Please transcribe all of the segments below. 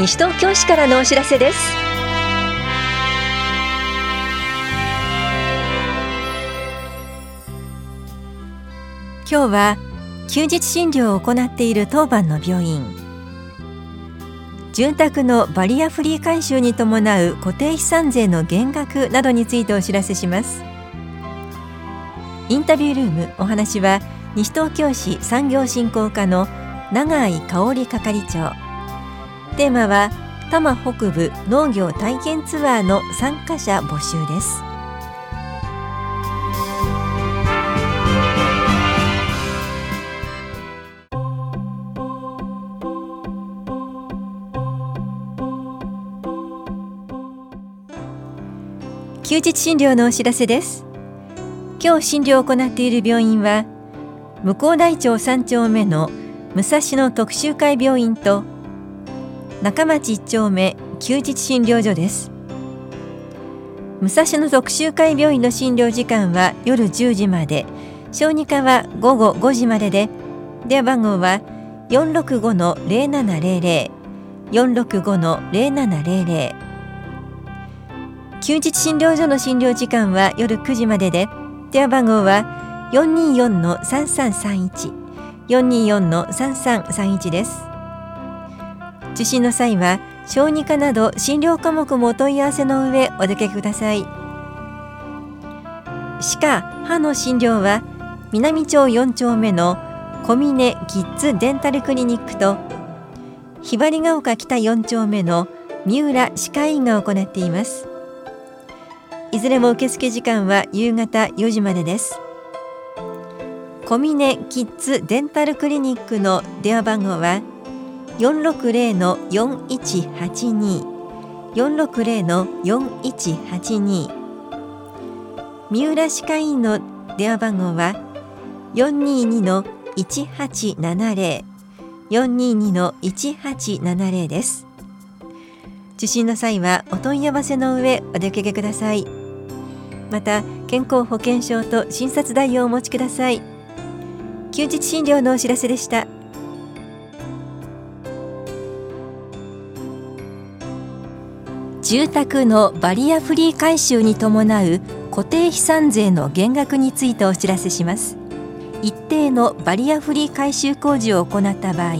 西東京市からのお知らせです。今日は休日診療を行っている当番の病院。住宅のバリアフリー改修に伴う固定資産税の減額などについてお知らせします。インタビュールームお話は西東京市産業振興課の永井香織係長。テーマは多摩北部農業体験ツアーの参加者募集です。休日診療のお知らせです。今日診療を行っている病院は向こう大町3丁目の武蔵野特集会病院と中町1丁目休日診療所です。武蔵野特集会病院の診療時間は夜10時まで。小児科は午後5時までで電話番号は465-0700 465-0700休日診療所の診療時間は夜9時までで電話番号は424-3331 424-3331です。受診の際は小児科など診療科目もお問い合わせの上お出かけください。歯科・歯の診療は南町4丁目の小峰キッズデンタルクリニックとひばりが丘北4丁目の三浦歯科医院が行っています。いずれも受付時間は夕方4時までです。小峰キッズデンタルクリニックの電話番号は460-4182 460-4182三浦歯科医院の電話番号は422-1870 422-1870です。受診の際はお問い合わせの上お出かけください。また健康保険証と診察代をお持ちください。休日診療のお知らせでした。住宅のバリアフリー改修に伴う固定資産税の減額についてお知らせします。一定のバリアフリー改修工事を行った場合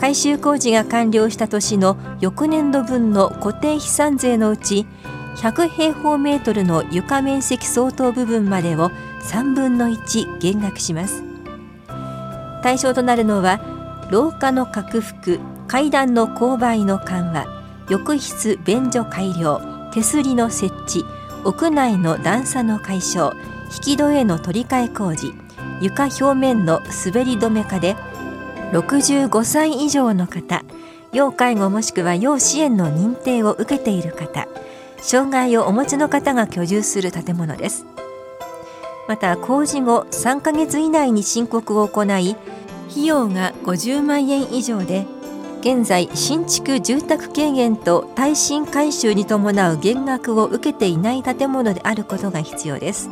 改修工事が完了した年の翌年度分の固定資産税のうち100平方メートルの床面積相当部分までを3分の1減額します。対象となるのは廊下の拡幅階段の勾配の緩和浴室便所改良手すりの設置屋内の段差の解消引き戸への取り替え工事床表面の滑り止め化で65歳以上の方要介護もしくは要支援の認定を受けている方障害をお持ちの方が居住する建物です。また工事後3ヶ月以内に申告を行い費用が50万円以上で現在新築住宅軽減と耐震改修に伴う減額を受けていない建物であることが必要です。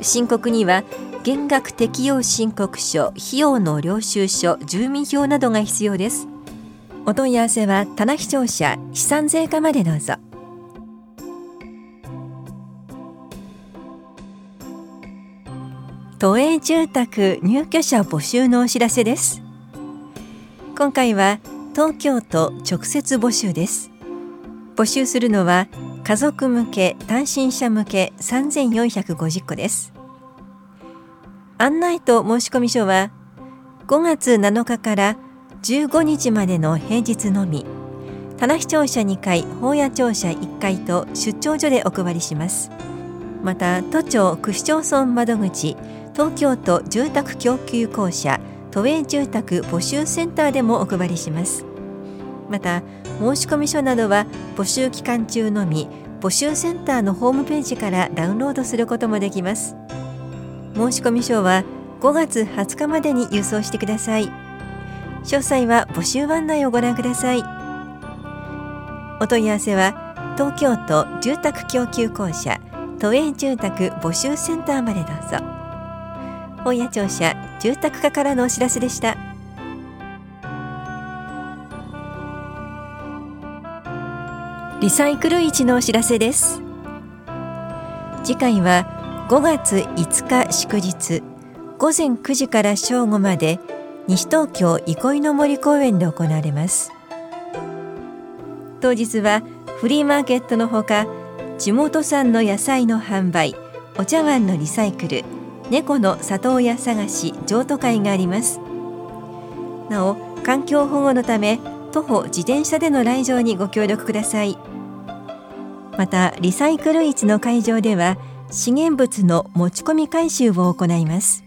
申告には減額適用申告書費用の領収書住民票などが必要です。お問い合わせは棚視聴者資産税課までどうぞ。都営住宅入居者募集のお知らせです。今回は東京都直接募集です。募集するのは家族向け単身者向け3450戸です。案内と申込書は5月7日から15日までの平日のみ。棚視聴者2回法屋庁舎1回と出張所でお配りします。また都庁区市町村窓口東京都住宅供給公社都営住宅募集センターでもお配りします。また申込書などは募集期間中のみ募集センターのホームページからダウンロードすることもできます。申込書は5月20日までに郵送してください。詳細は募集案内をご覧ください。お問い合わせは東京都住宅供給公社都営住宅募集センターまでどうぞ。本屋庁舎住宅課からのお知らせでした。リサイクル市のお知らせです。次回は5月5日祝日午前9時から正午まで西東京憩いの森公園で行われます。当日はフリーマーケットのほか地元産の野菜の販売お茶碗のリサイクル猫の里親探し譲渡会があります。なお環境保護のため徒歩自転車での来場にご協力ください。またリサイクル市の会場では資源物の持ち込み回収を行います。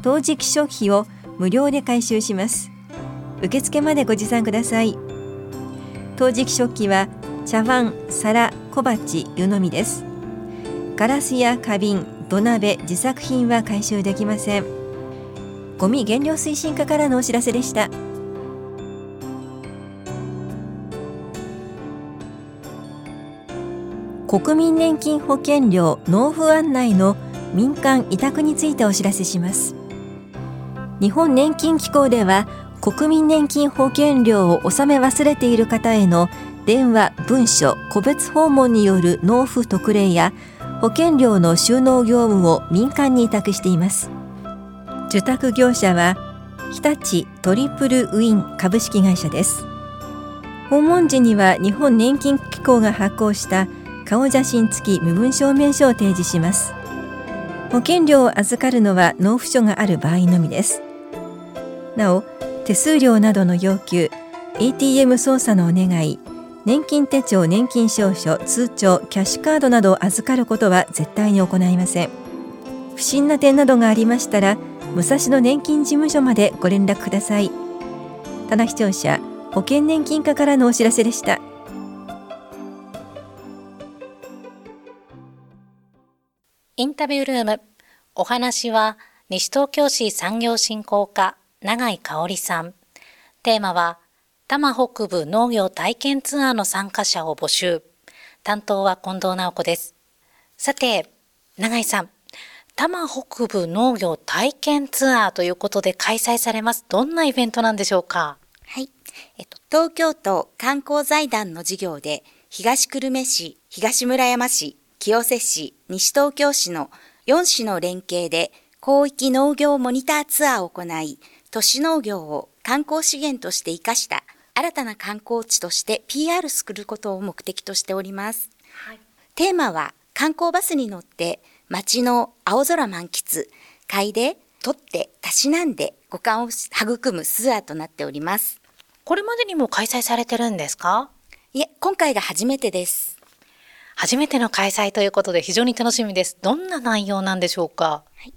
陶磁器食費を無料で回収します。受付までご持参ください。陶磁器食器は茶碗、皿、小鉢、湯飲みです。ガラスや花瓶、土鍋、自作品は回収できません。ゴミ減量推進課からのお知らせでした。国民年金保険料納付案内の民間委託についてお知らせします。日本年金機構では国民年金保険料を納め忘れている方への電話、文書、個別訪問による納付特例や保険料の収納業務を民間に委託しています。受託業者は日立トリプルウィン株式会社です。訪問時には日本年金機構が発行した顔写真付き身分証明書を提示します。保険料を預かるのは納付書がある場合のみです。なお手数料などの要求 ATM 操作のお願い年金手帳年金証書通帳キャッシュカードなどを預かることは絶対に行いません。不審な点などがありましたら武蔵野年金事務所までご連絡ください。棚視聴者保険年金課からのお知らせでした。インタビュールームお話は西東京市産業振興課永井香織さん。テーマは、多摩北部農業体験ツアーの参加者を募集。担当は近藤直子です。さて、永井さん、多摩北部農業体験ツアーということで開催されます。どんなイベントなんでしょうか？はい。えっと、東京都観光財団の事業で、東久留米市、東村山市、清瀬市、西東京市の4市の連携で広域農業モニターツアーを行い、都市農業を観光資源として活かした新たな観光地として PR することを目的としております。はい、テーマは観光バスに乗って街の青空満喫、嗅いで、取って、たしなんで五感を育むツアーとなっております。これまでにも開催されてるんですか？いえ、今回が初めてです。初めての開催ということで非常に楽しみです。どんな内容なんでしょうか、はい、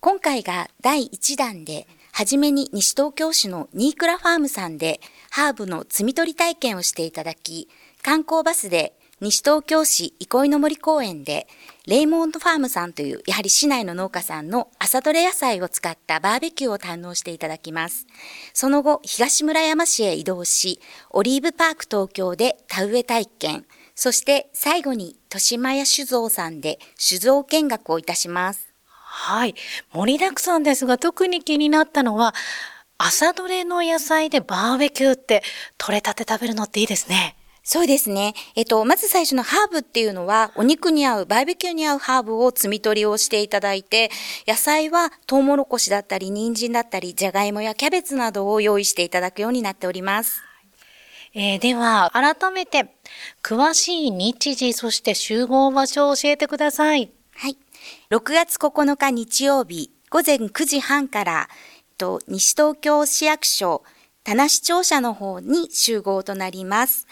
今回が第1弾で、はじめに西東京市のニークラファームさんでハーブの摘み取り体験をしていただき、観光バスで西東京市憩いの森公園で、レイモンドファームさんという、やはり市内の農家さんの朝どれ野菜を使ったバーベキューを堪能していただきます。その後、東村山市へ移動し、オリーブパーク東京で田植え体験、そして最後に豊島屋酒造さんで酒造見学をいたします。はい。盛りだくさんですが、特に気になったのは、朝どれの野菜でバーベキューって取れたて食べるのっていいですね。そうですね。えっと、まず最初のハーブっていうのは、お肉に合う、バーベキューに合うハーブを摘み取りをしていただいて、野菜はトウモロコシだったり、人参だったり、じゃがいもやキャベツなどを用意していただくようになっております。えー、では、改めて、詳しい日時、そして集合場所を教えてください。はい。6月9日日曜日午前9時半から、と西東京市役所棚視聴者の方に集合となります。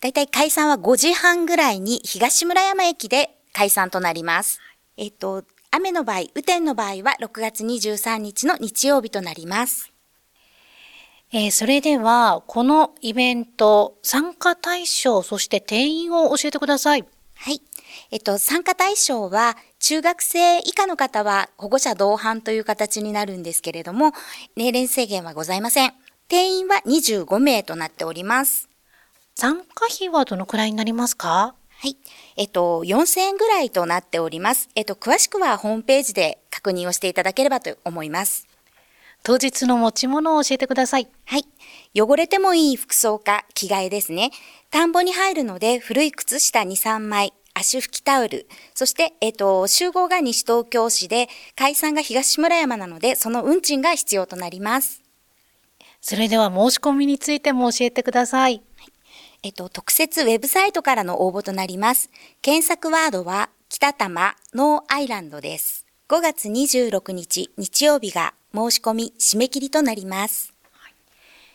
だいたい解散は5時半ぐらいに東村山駅で解散となります。えっと、雨の場合、雨天の場合は6月23日の日曜日となります。えー、それでは、このイベント、参加対象、そして定員を教えてください。はい。えっと、参加対象は、中学生以下の方は保護者同伴という形になるんですけれども、年齢制限はございません。定員は25名となっております。参加費はどのくらいになりますか？はい。えっと、4000円ぐらいとなっております。えっと、詳しくはホームページで確認をしていただければと思います。当日の持ち物を教えてください。はい。汚れてもいい服装か着替えですね。田んぼに入るので古い靴下2、3枚、足拭きタオル、そして、えっ、と、集合が西東京市で、解散が東村山なので、その運賃が必要となります。それでは申し込みについても教えてください。えっと、特設ウェブサイトからの応募となります。検索ワードは、北多摩ノーアイランドです。5月26日日曜日が申し込み締め切りとなります。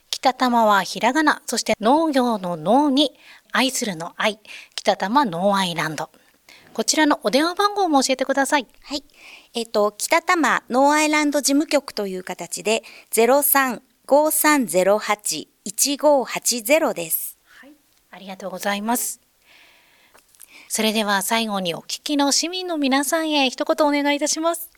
北多摩はひらがな、そして農業の農に愛するの愛、北多摩ノーアイランド。こちらのお電話番号も教えてください。はい。えっと、北多摩ノーアイランド事務局という形で、0353081580です。はい。ありがとうございます。それでは最後にお聞きの市民の皆さんへ一言お願いいたします。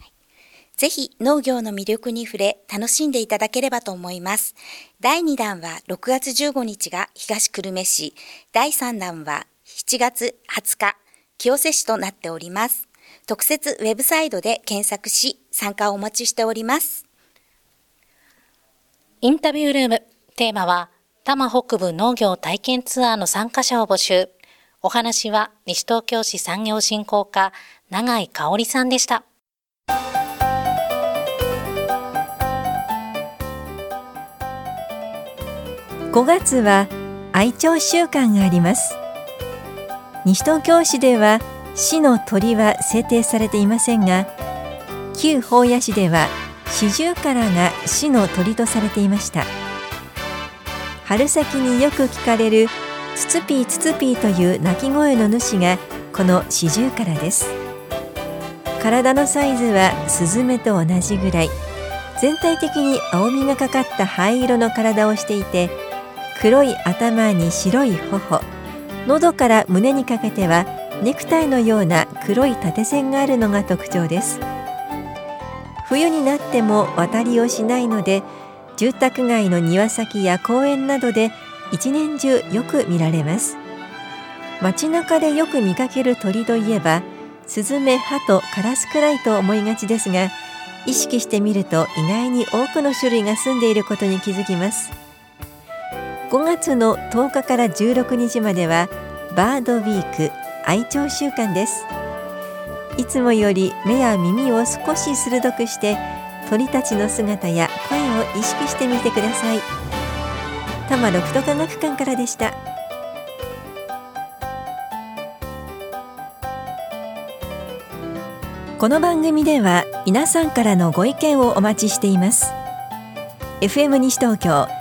ぜひ農業の魅力に触れ楽しんでいただければと思います。第2弾は6月15日が東久留米市、第3弾は7月20日、清瀬市となっております。特設ウェブサイトで検索し、参加をお待ちしております。インタビュールーム、テーマは、多摩北部農業体験ツアーの参加者を募集。お話は西東京市産業振興課永井香織さんでした。5月は愛鳥週間があります西東京市では市の鳥は制定されていませんが旧宝谷市では四十からが市の鳥とされていました。春先によく聞かれるツツピーツツピーという鳴き声の主がこの四十からです。体のサイズはスズメと同じぐらい。全体的に青みがかかった灰色の体をしていて黒い頭に白い頬。喉から胸にかけてはネクタイのような黒い縦線があるのが特徴です。冬になっても渡りをしないので住宅街の庭先や公園などで一年中よく見られます。街中でよく見かける鳥といえばスズメ、ハト、カラスくらいと思いがちですが意識してみると意外に多くの種類が住んでいることに気づきます。5月の10日から16日まではバードウィーク愛鳥週間です。いつもより目や耳を少し鋭くして鳥たちの姿や声を意識してみてください。多摩六都科学館からでした。この番組では皆さんからのご意見をお待ちしています。FM 西東京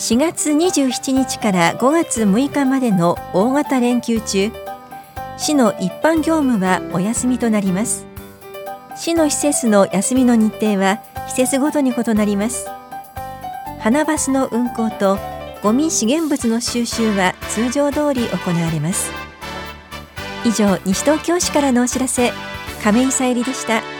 4月27日から5月6日までの大型連休中市の一般業務はお休みとなります。市の施設の休みの日程は施設ごとに異なります。花バスの運行とゴミ資源物の収集は通常通り行われます。以上西東京市からのお知らせ亀井さゆりでした。